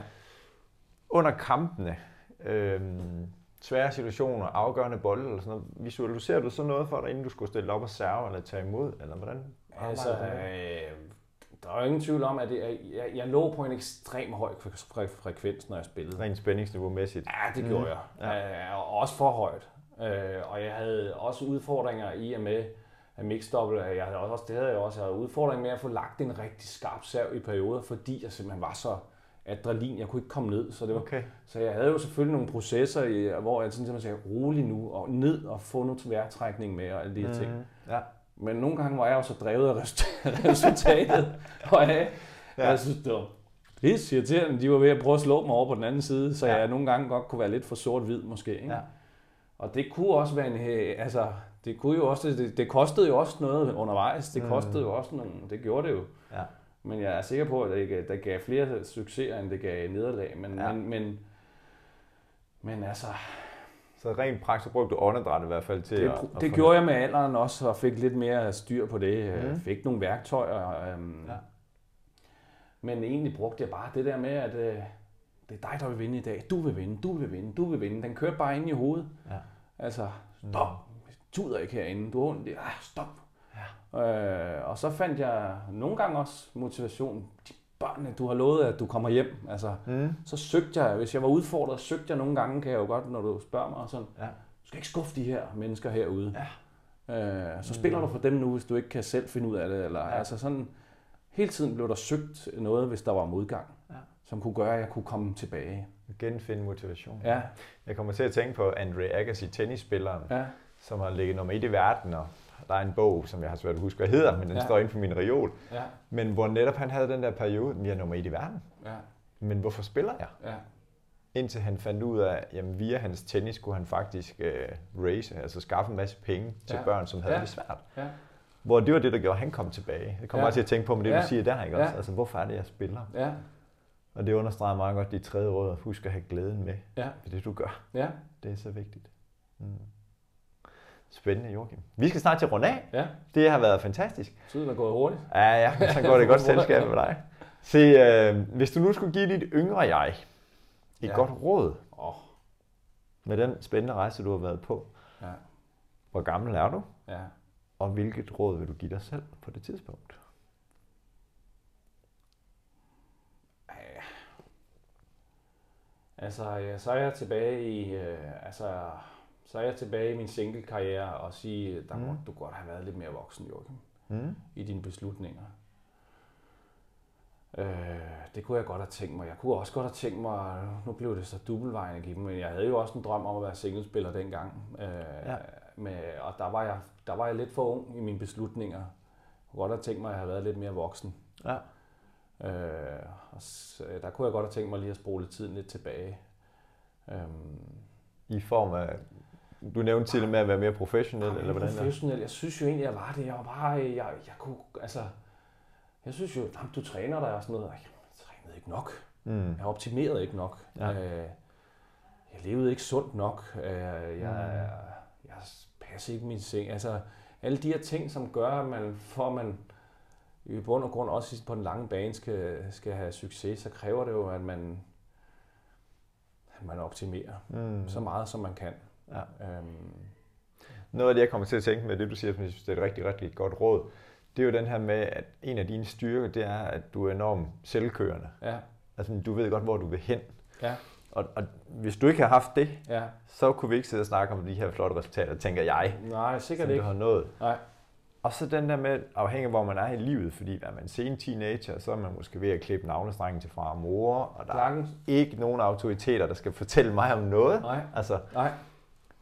Under kampene, øh, svære situationer, afgørende bolde eller sådan noget, visualiserer du så noget for dig, inden du skulle stille op og serve eller tage imod, eller hvordan? Altså, øh, der er jo ingen tvivl om, at det, jeg, jeg lå på en ekstrem høj frekvens, når jeg spillede. Rent spændingsniveau-mæssigt? Ja, det gjorde mm. jeg. Ja. Øh, og også for højt. Øh, og jeg havde også udfordringer i og med at mixdobbel. Jeg havde også, det havde jeg også. Jeg havde udfordringer med at få lagt en rigtig skarp sav i perioder, fordi jeg simpelthen var så adrenalin. Jeg kunne ikke komme ned. Så, det var, okay. så jeg havde jo selvfølgelig nogle processer, i, hvor jeg sådan sagde, rolig nu, og ned og få noget vejrtrækning med og alle de her mm, ting. Ja. Men nogle gange var jeg jo så drevet af resultatet. og jeg, ja. jeg synes, det var pisse irriterende. De var ved at prøve at slå mig over på den anden side, så ja. jeg nogle gange godt kunne være lidt for sort-hvid måske. Ikke? Ja. Og det kunne også være en, altså, det kunne jo også, det, det kostede jo også noget undervejs. Det kostede mm. jo også nogle, det gjorde det jo. Ja. Men jeg er sikker på, at det, det gav flere succeser, end det gav nederlag. Men, ja. men, men, men altså... Så rent praktisk brugte du åndedræt i hvert fald til det, at... Det at gjorde jeg med alderen også, og fik lidt mere styr på det. Mm. Fik nogle værktøjer. Øhm, ja. Men egentlig brugte jeg bare det der med, at øh, det er dig, der vil vinde i dag. Du vil vinde, du vil vinde, du vil vinde. Den kørte bare ind i hovedet. Ja. Altså, stop. Mm. Tuder ikke herinde. Du har ondt. Ja, stop. Ja. Øh, og så fandt jeg nogle gange også motivation. De børnene, du har lovet, at du kommer hjem. Altså, mm. Så søgte jeg, hvis jeg var udfordret, søgte jeg nogle gange, kan jeg jo godt, når du spørger mig, sådan, ja. du skal ikke skuffe de her mennesker herude. Ja. Øh, så spiller mm. du for dem nu, hvis du ikke kan selv finde ud af det. Eller, ja. altså sådan, hele tiden blev der søgt noget, hvis der var modgang som kunne gøre, at jeg kunne komme tilbage. Genfinde motivation. Ja. Jeg kommer til at tænke på Andre Agassi, tennisspilleren, ja. som har ligget nummer et i verden, og der er en bog, som jeg har svært at huske, hvad hedder, men den ja. står inde på min reol. Ja. Men hvor netop han havde den der periode, jeg er nummer et i verden. Ja. Men hvorfor spiller jeg? Ja. Indtil han fandt ud af, at via hans tennis kunne han faktisk uh, raise, altså skaffe en masse penge til ja. børn, som havde ja. det svært. Ja. Hvor det var det, der gjorde, at han kom tilbage. Jeg kommer ja. til at tænke på med det, ja. du siger der, ikke også? Ja. Altså, hvorfor er det, jeg spiller? Ja. Og det understreger meget godt dit tredje råd, at huske at have glæden med ja. det, du gør. Ja. Det er så vigtigt. Mm. Spændende, Joachim. Vi skal snart til runde af. Ja. Det har været fantastisk. Tiden er gået hurtigt. Ja, ja. Så går det godt selskab med dig. Se, øh, hvis du nu skulle give dit yngre jeg et ja. godt råd. Oh. med den spændende rejse, du har været på, ja. hvor gammel er du? Ja. Og hvilket råd vil du give dig selv på det tidspunkt? Altså, ja, så er jeg tilbage i, øh, altså, så er jeg tilbage i min single-karriere og sige, der mm. må du godt have været lidt mere voksen, Joachim, mm. i dine beslutninger. Øh, det kunne jeg godt have tænkt mig. Jeg kunne også godt have tænkt mig, nu blev det så dobbeltvejen give men jeg havde jo også en drøm om at være singlespiller dengang. Øh, ja. med, og der var, jeg, der var jeg lidt for ung i mine beslutninger. Jeg kunne godt have tænkt mig, at jeg havde været lidt mere voksen. Ja. Øh, og så, der kunne jeg godt have tænkt mig lige at spole tiden lidt tilbage. Øhm, I form af, du nævnte til med at være mere professionel, eller hvordan? Professionel, jeg synes jo egentlig, jeg var det. Jeg var bare, jeg, jeg kunne, altså, jeg synes jo, jamen, du træner dig og sådan noget. Jeg trænede ikke nok. Mm. Jeg optimerede ikke nok. Ja. Øh, jeg levede ikke sundt nok. Øh, jeg, jeg, mm. jeg passede ikke min seng. Altså, alle de her ting, som gør, at man, for at man i bund og grund også på den lange bane skal, skal have succes, så kræver det jo, at man, at man optimerer mm. så meget, som man kan. Ja. Øhm. Noget af det, jeg kommer til at tænke med det, du siger, som jeg synes, det er et rigtig, rigtig godt råd, det er jo den her med, at en af dine styrker, det er, at du er enormt selvkørende. Ja. Altså, du ved godt, hvor du vil hen. Ja. Og, og hvis du ikke har haft det, ja. så kunne vi ikke sidde og snakke om de her flotte resultater, tænker jeg. Nej, sikkert ikke. du har nået. Nej. Og så den der med, afhængig af hvor man er i livet, fordi er man sen teenager, så er man måske ved at klippe navlestrengen til far og mor, og der Langt. er ikke nogen autoriteter, der skal fortælle mig om noget. Nej. Altså, Nej.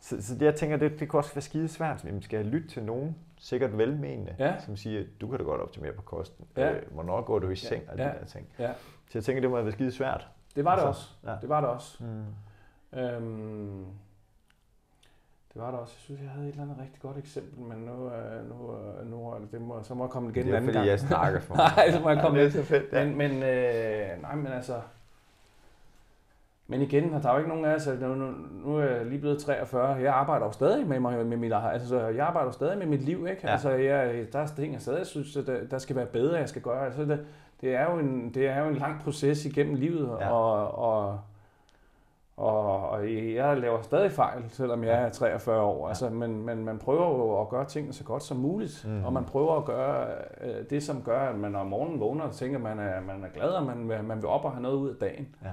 Så, så det, jeg tænker, det, det kan også være skide svært. Vi skal lytte til nogen, sikkert velmenende, ja. som siger, du kan da godt optimere på kosten. Ja. Øh, hvornår går du i seng? Ja. Og de ja. der ting. Ja. Så jeg tænker, det må være skide svært. Det var det altså, også. Ja. Det var det også. Mm. Øhm, det var der også. Jeg synes, jeg havde et eller andet rigtig godt eksempel, men nu, øh, nu, øh, nu det må, så må jeg komme igen en anden gang. Det er fordi, jeg snakker for Nej, så må jeg komme ja, det er så fedt, ja. Men, men, øh, nej, men altså... Men igen, der er jo ikke nogen af os, nu, nu, nu er jeg lige blevet 43, jeg arbejder jo stadig med, mig, med mit, altså, jeg arbejder jo stadig med mit liv, ikke? Ja. Altså, jeg, der er ting, jeg stadig synes, at der, der skal være bedre, jeg skal gøre. Altså, det, det, er jo en, det er jo en lang proces igennem livet, ja. og, og og, og jeg laver stadig fejl, selvom jeg er 43 år. Altså, men, men man prøver jo at gøre tingene så godt som muligt. Mm. Og man prøver at gøre øh, det, som gør, at man om morgenen vågner og tænker, at man er, man er glad, og man, man vil op og have noget ud af dagen. Ja.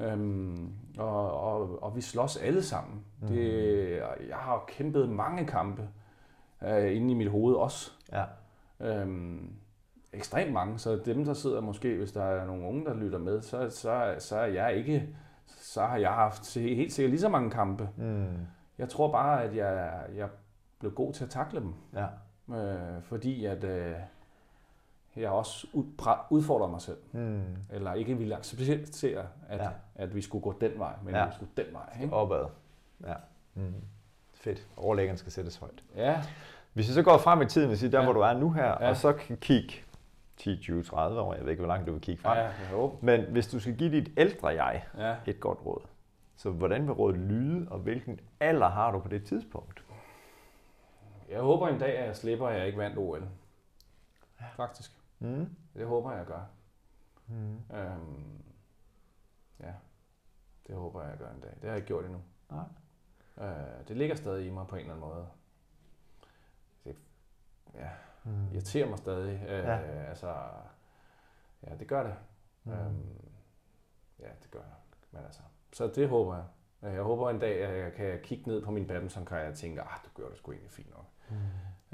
Øhm, og, og, og vi slås alle sammen. Mm. Det, jeg har kæmpet mange kampe øh, inde i mit hoved også. Ja. Øhm, ekstremt mange. Så dem, der sidder måske, hvis der er nogle unge, der lytter med, så, så, så er jeg ikke så har jeg haft helt sikkert lige så mange kampe. Mm. Jeg tror bare, at jeg, jeg blev god til at takle dem. Ja. Øh, fordi at øh, jeg også udfordrer mig selv. Mm. Eller ikke ville acceptere, at, ja. at vi skulle gå den vej, men ja. vi skulle den vej. Ikke? Opad. Ja. Mm. Fedt. Overlæggeren skal sættes højt. Ja. Hvis vi så går frem i tiden og siger, der ja. hvor du er nu her, ja. og så kan kigge 10, 20, 30 år. Jeg ved ikke, hvor langt du vil kigge frem. Ja, jeg håber. Men hvis du skal give dit ældre jeg ja. et godt råd, så hvordan vil rådet lyde, og hvilken alder har du på det tidspunkt? Jeg håber en dag, at jeg slipper, at jeg ikke vandt OL. Ja. Faktisk. Mm. Det håber jeg, gør. Mm. Øhm, ja, det håber jeg, gør en dag. Det har jeg ikke gjort endnu. Nej. Øh, det ligger stadig i mig på en eller anden måde. Det, ja, mm. irriterer mig stadig. Øh, ja. Altså, ja, det gør det. Mm. Øhm, ja, det gør jeg. Men altså, så det håber jeg. Jeg håber en dag, at jeg kan kigge ned på min badmintonkarriere og tænke, ah, du gør det sgu egentlig fint nok. Mm.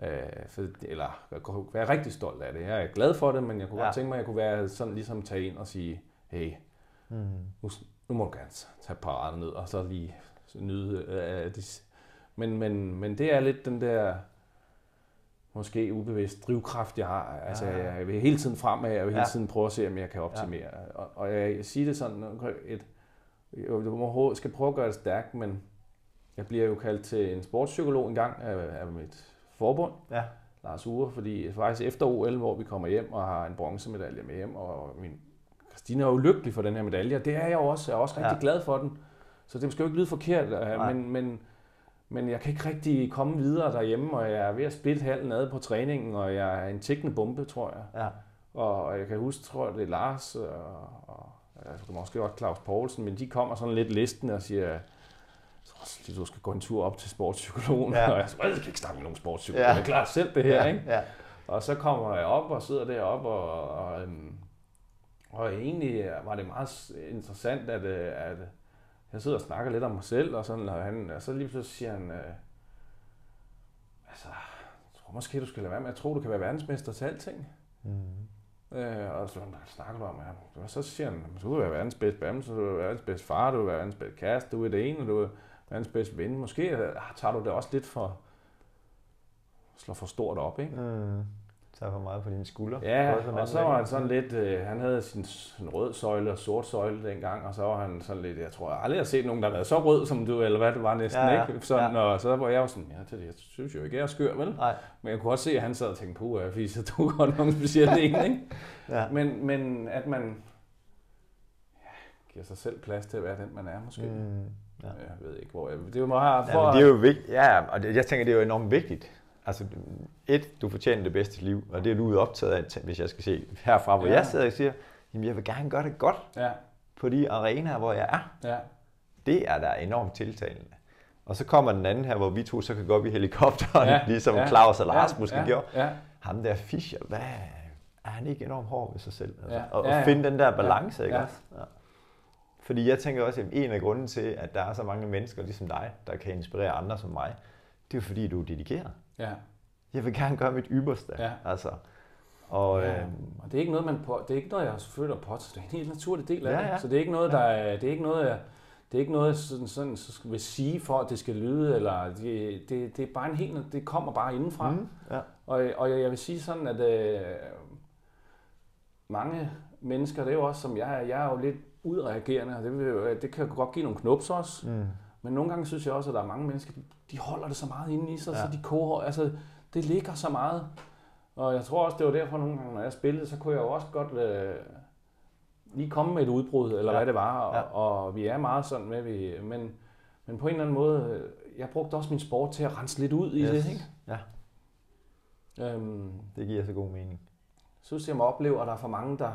Øh, for, eller jeg kunne være rigtig stolt af det. Jeg er glad for det, men jeg kunne ja. godt tænke mig, at jeg kunne være sådan ligesom tage ind og sige, hey, mm. nu, nu må du gerne tage paraden ned, og så lige nyde øh, det. Men, men, men det er lidt den der, måske ubevidst drivkraft, jeg har. Altså, ja, ja. jeg vil hele tiden fremad, jeg vil hele tiden prøve at se, om jeg kan optimere. Ja. Og, og jeg siger det sådan, et, jeg skal prøve at gøre det stærkt, men jeg bliver jo kaldt til en sportspsykolog en gang af, af mit forbund, ja. Lars Ure, fordi faktisk efter OL, hvor vi kommer hjem og har en bronzemedalje med hjem, og min Christine er jo lykkelig for den her medalje, og det er jeg også. Jeg er også rigtig ja. glad for den. Så det skal jo ikke lyde forkert, øh, men, men men jeg kan ikke rigtig komme videre derhjemme, og jeg er ved at splitte halen ad på træningen, og jeg er en tækkende bombe, tror jeg. Ja. Og jeg kan huske, tror jeg, det er Lars, og, og jeg måske også Claus Poulsen, men de kommer sådan lidt listen og siger, du skal gå en tur op til sportspsykologen, ja. og jeg, så, jeg kan ikke snakke med nogen sportspsykolog, ja. jeg klarer selv det her, ja. ikke? Ja. Og så kommer jeg op og sidder deroppe, og, og, øhm, og egentlig var det meget interessant, at, øh, at jeg sidder og snakker lidt om mig selv, og, sådan, og, han, og så lige pludselig siger han, øh, altså, jeg tror måske, du skal lade være med, jeg tror, du kan være verdensmester til alting. Mm. Øh, og så snakker du om, ja. og så siger han, du vil være verdens bedste bamse, du vil være verdens bedste far, du vil være verdens bedste kæreste, du er det ene, du er verdens bedste ven. Måske øh, tager du det også lidt for, slår for stort op, ikke? Mm tager for meget på dine skuldre. Ja, og så var han sådan lidt, øh, han havde sin, sin rød søjle og sort søjle dengang, og så var han sådan lidt, jeg tror jeg aldrig har set nogen, der har været så rød som du, eller hvad det var næsten, ja, ja. ikke? Sådan, ja. Og så var jeg jo sådan, ja, det, jeg synes jo ikke, jeg er skør, vel? Nej. Men jeg kunne også se, at han sad og tænkte, puh, fordi så du godt nogle specielle en, ikke? ja. men, men at man ja, giver sig selv plads til at være den, man er måske. Mm. Ja. Jeg ved ikke, hvor jeg... Det er jo meget for... Ja, det er jo vigtigt. Ja, og det, jeg tænker, det er jo enormt vigtigt altså et, du fortjener det bedste liv, og det er du optaget af, hvis jeg skal se herfra, hvor ja. jeg sidder og siger, jamen jeg vil gerne gøre det godt ja. på de arenaer, hvor jeg er. Ja. Det er da enormt tiltalende. Og så kommer den anden her, hvor vi to så kan gå op i helikopteren, ja. ligesom ja. Claus og Lars ja. måske ja. gjorde. Ja. Ham der Fischer, hvad er han ikke enormt hård ved sig selv? Altså, ja. Og, og ja, ja. finde den der balance, ja. ikke ja. også? Ja. Fordi jeg tænker også, at en af grunden til, at der er så mange mennesker ligesom dig, der kan inspirere andre som mig, det er fordi, du er dedikeret. Ja. Jeg vil gerne gøre mit ypperste. Ja. Altså. Og, ja, øh, og det er ikke noget, man på, det er ikke noget, jeg føler på, det er en helt naturlig del af ja, ja. det. Så det er ikke noget, der er, det er ikke noget, jeg, det er ikke noget, jeg sådan, sådan, så vil sige for, at det skal lyde, eller det, det, det er bare en helt, det kommer bare indenfra. Mm, ja. og, og jeg, jeg vil sige sådan, at øh, mange mennesker, det er jo også som jeg er, jeg er jo lidt udreagerende, og det, vil, det kan godt give nogle knups også. Mm. Men nogle gange synes jeg også, at der er mange mennesker, de holder det så meget inde i sig, ja. så de koger, altså det ligger så meget. Og jeg tror også, det var derfor nogle gange, når jeg spillede, så kunne jeg jo også godt øh, lige komme med et udbrud, eller ja. hvad det var. Og, ja. og vi er meget sådan med, vi, men, men på en eller anden måde, jeg brugte også min sport til at rense lidt ud i yes. det, ikke? Ja. Øhm, det giver så god mening. Så synes jeg, man oplever, at der er for mange, der,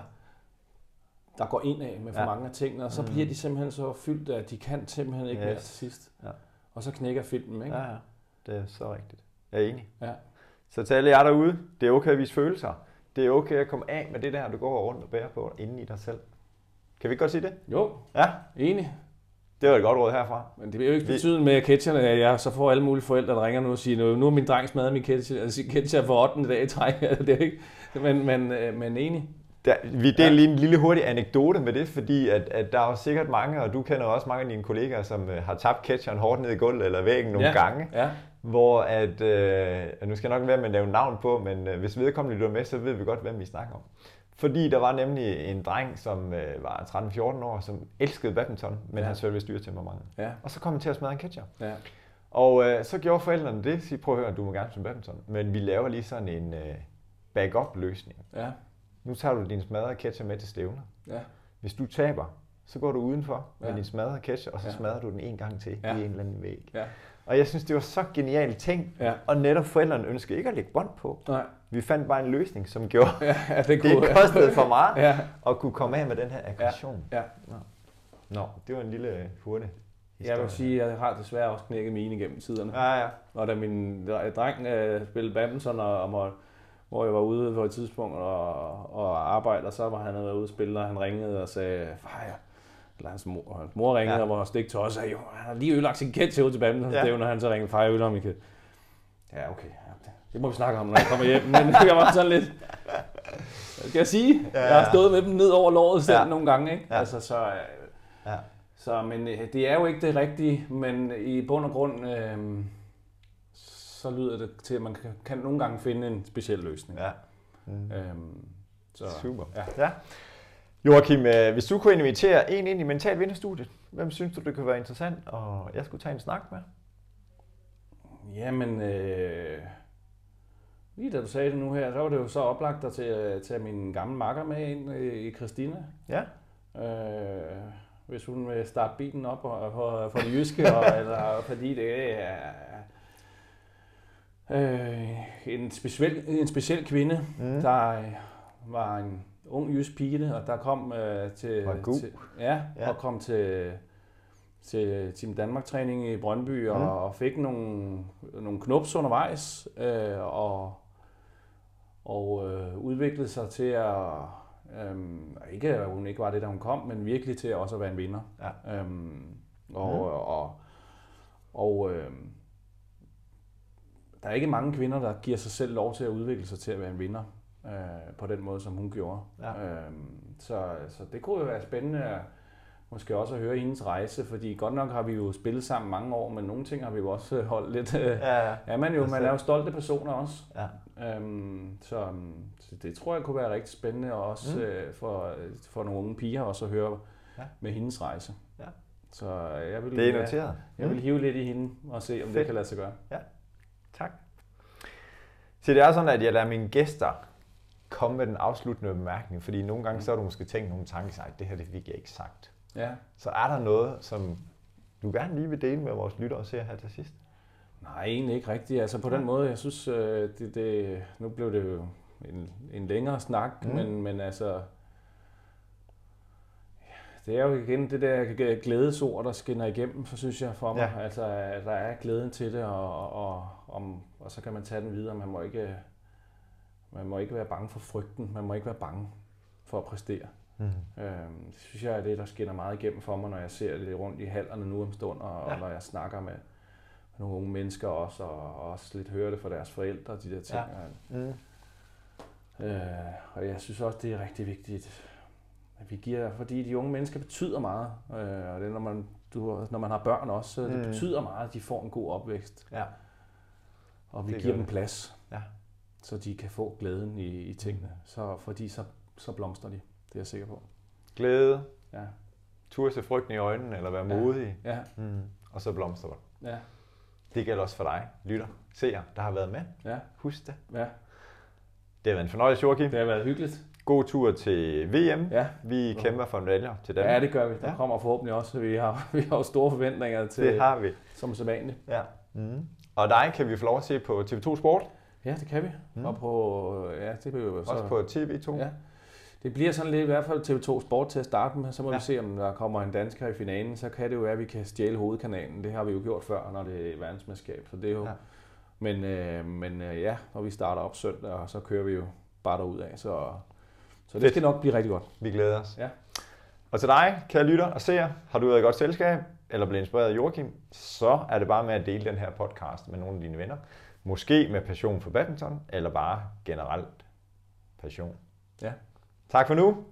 der går ind af med for ja. mange af tingene, og så mm. bliver de simpelthen så fyldt, at de kan simpelthen ikke yes. mere til sidst. Ja. Og så knækker filmen, ikke? Ja, ja. Det er så rigtigt. Jeg er enig. Ja. Så til alle jer derude, det er okay at vise følelser. Det er okay at komme af med det der, du går rundt og bærer på inden i dig selv. Kan vi ikke godt sige det? Jo, ja. enig. Det var et godt råd herfra. Men det er jo ikke betydet med ketcherne, at jeg så får alle mulige forældre, der ringer nu og siger, nu er min dreng smadret min ketchup, altså ketchup for 8. dag i træk. det er ikke, men, men, øh, men enig. Der, vi deler ja. lige en lille hurtig anekdote med det, fordi at, at der er jo sikkert mange, og du kender også mange af dine kollegaer, som uh, har tabt catcheren hårdt ned i gulvet eller væggen nogle ja. gange. Ja. Hvor at, uh, nu skal jeg nok være med at nævne navn på, men uh, hvis vedkommende lytter med, så ved vi godt, hvem vi snakker om. Fordi der var nemlig en dreng, som uh, var 13-14 år, som elskede badminton, men ja. han svært ved styretemperament. Ja. Og så kom han til at smadre en catcher. Ja. Og uh, så gjorde forældrene det, sige, prøv at høre, du må gerne spille badminton, men vi laver lige sådan en uh, backup løsning. Ja. Nu tager du din smadrede ketchup med til stævner. Ja. Hvis du taber, så går du udenfor ja. med din smadrede ketchup, og så ja. smadrer du den en gang til ja. i en eller anden væg. Ja. Og jeg synes, det var så genialt ting. Ja. Og netop forældrene ønskede ikke at lægge bånd på. Nej. Vi fandt bare en løsning, som gjorde, ja, ja, det, kunne, det kostede for meget ja. at kunne komme af med den her aggression. Ja. Ja. Nå. Nå, det var en lille hurtig jeg vil sige, at jeg har desværre også knækket mine igennem tiderne. Ja, ja. Og da min dreng uh, spillede badminton og, og måtte hvor jeg var ude på et tidspunkt og, og arbejde, og så var han ude og spille, og han ringede og sagde, far, eller hans mor, hans mor ringede ja. og var stik til os, og han har lige ødelagt sin kæt til ud til badminton, ja. når han så ringede, far, jeg ødelagt min kæt. Ja, okay, det, det, må vi snakke om, når jeg kommer hjem, men jeg var sådan lidt, skal jeg sige, ja, ja. jeg har stået med dem ned over låret selv ja. nogle gange, ikke? Ja. Altså, så, øh, ja. så, men øh, det er jo ikke det rigtige, men i bund og grund, øh, så lyder det til, at man kan, kan nogle gange finde en speciel løsning. Ja. Mm. Øhm, så, Super. Ja. ja. Joachim, øh, hvis du kunne invitere en ind i Mental Vinderstudiet, hvem synes du, det kunne være interessant, og jeg skulle tage en snak med? Jamen, øh, lige da du sagde det nu her, så var det jo så oplagt at tage, tage min gamle makker med ind i Christina. Ja. Øh, hvis hun vil starte bilen op for, for, for det jyske, og, eller, fordi det er øh, en, speciel, en speciel kvinde, mm. der øh, var en ung jysk pige, og der kom øh, til, til, ja, ja. og kom til, til Team Danmark-træning i Brøndby, og, mm. og fik nogle, nogle knups undervejs, øh, og, og øh, udviklede sig til at, øh, ikke at hun ikke var det, da hun kom, men virkelig til også at være en vinder. Ja. Øhm, og, mm. og, og, og øh, der er ikke mange kvinder, der giver sig selv lov til at udvikle sig til at være en vinder øh, på den måde, som hun gjorde. Ja. Øhm, så, så det kunne jo være spændende at måske også at høre hendes rejse, fordi godt nok har vi jo spillet sammen mange år, men nogle ting har vi jo også holdt lidt... Øh, ja, ja. Er man jo, man er jo stolte personer også. Ja. Øhm, så, så det tror jeg kunne være rigtig spændende også mm. øh, for, for nogle unge piger også at høre ja. med hendes rejse. Ja. Så jeg vil, det er noteret. Jeg, jeg vil mm. hive lidt i hende og se, om Fedt. det kan lade sig gøre. Ja. Så det er sådan, at jeg lader mine gæster komme med den afsluttende bemærkning, fordi nogle gange så har du måske tænkt nogle tanker, at det her det fik jeg ikke sagt. Ja. Så er der noget, som du gerne lige vil dele med vores lyttere og se her til sidst? Nej, egentlig ikke rigtigt. Altså på den måde, jeg synes, øh, det, det, nu blev det jo en, en længere snak, mm. men, men altså, det er jo igen det der glædesord, der skinner igennem, så synes jeg for mig. Ja. Altså, der er glæden til det, og, og, og, og så kan man tage den videre. Man må ikke man må ikke være bange for frygten. Man må ikke være bange for at præstere. Mm. Øhm, det synes jeg er det, der skinner meget igennem for mig, når jeg ser det rundt i hallerne nu om stund, og, ja. og når jeg snakker med, nogle unge mennesker også, og, og også lidt hører det fra deres forældre, de der ting. Ja. Mm. Øh, og jeg synes også, det er rigtig vigtigt, at vi giver, fordi de unge mennesker betyder meget, øh, og det når man, du, når man har børn også, så mm. det betyder meget, at de får en god opvækst. Ja. Og vi det giver dem plads. Ja så de kan få glæden i, i tingene. Så, fordi så, så blomstrer de, det er jeg sikker på. Glæde, ja. turde se frygten i øjnene, eller være modig, ja. Ja. Mm. og så blomstrer det. Ja. Det gælder også for dig, lytter, seer, der har været med. Ja. Husk det. Ja. Det har været en fornøjelse, Joachim. Det har været hyggeligt. God tur til VM. Ja. Vi kæmper for medaljer til Danmark. Ja, det gør vi. Der ja. kommer forhåbentlig også. Vi har, vi har store forventninger til, det har vi. som sædvanligt. Ja. Mm. Og dig kan vi få lov at se på TV2 Sport. Ja, det kan vi. Mm. Og på, ja, det bliver jo så, Også på TV2? Ja. Det bliver sådan lidt i hvert fald TV2 Sport til at starte med, så må ja. vi se, om der kommer en dansker i finalen. Så kan det jo være, at vi kan stjæle hovedkanalen. Det har vi jo gjort før, når det er verdensmesterskab. Så det er jo... Ja. Men, øh, men øh, ja, når vi starter op søndag, så kører vi jo bare derud af. Så, så det Fedt. skal nok blive rigtig godt. Vi glæder os. Ja. Og til dig, kære lytter og seer, har du været i godt selskab, eller blevet inspireret af Joachim, så er det bare med at dele den her podcast med nogle af dine venner. Måske med passion for badminton, eller bare generelt passion. Ja. Tak for nu.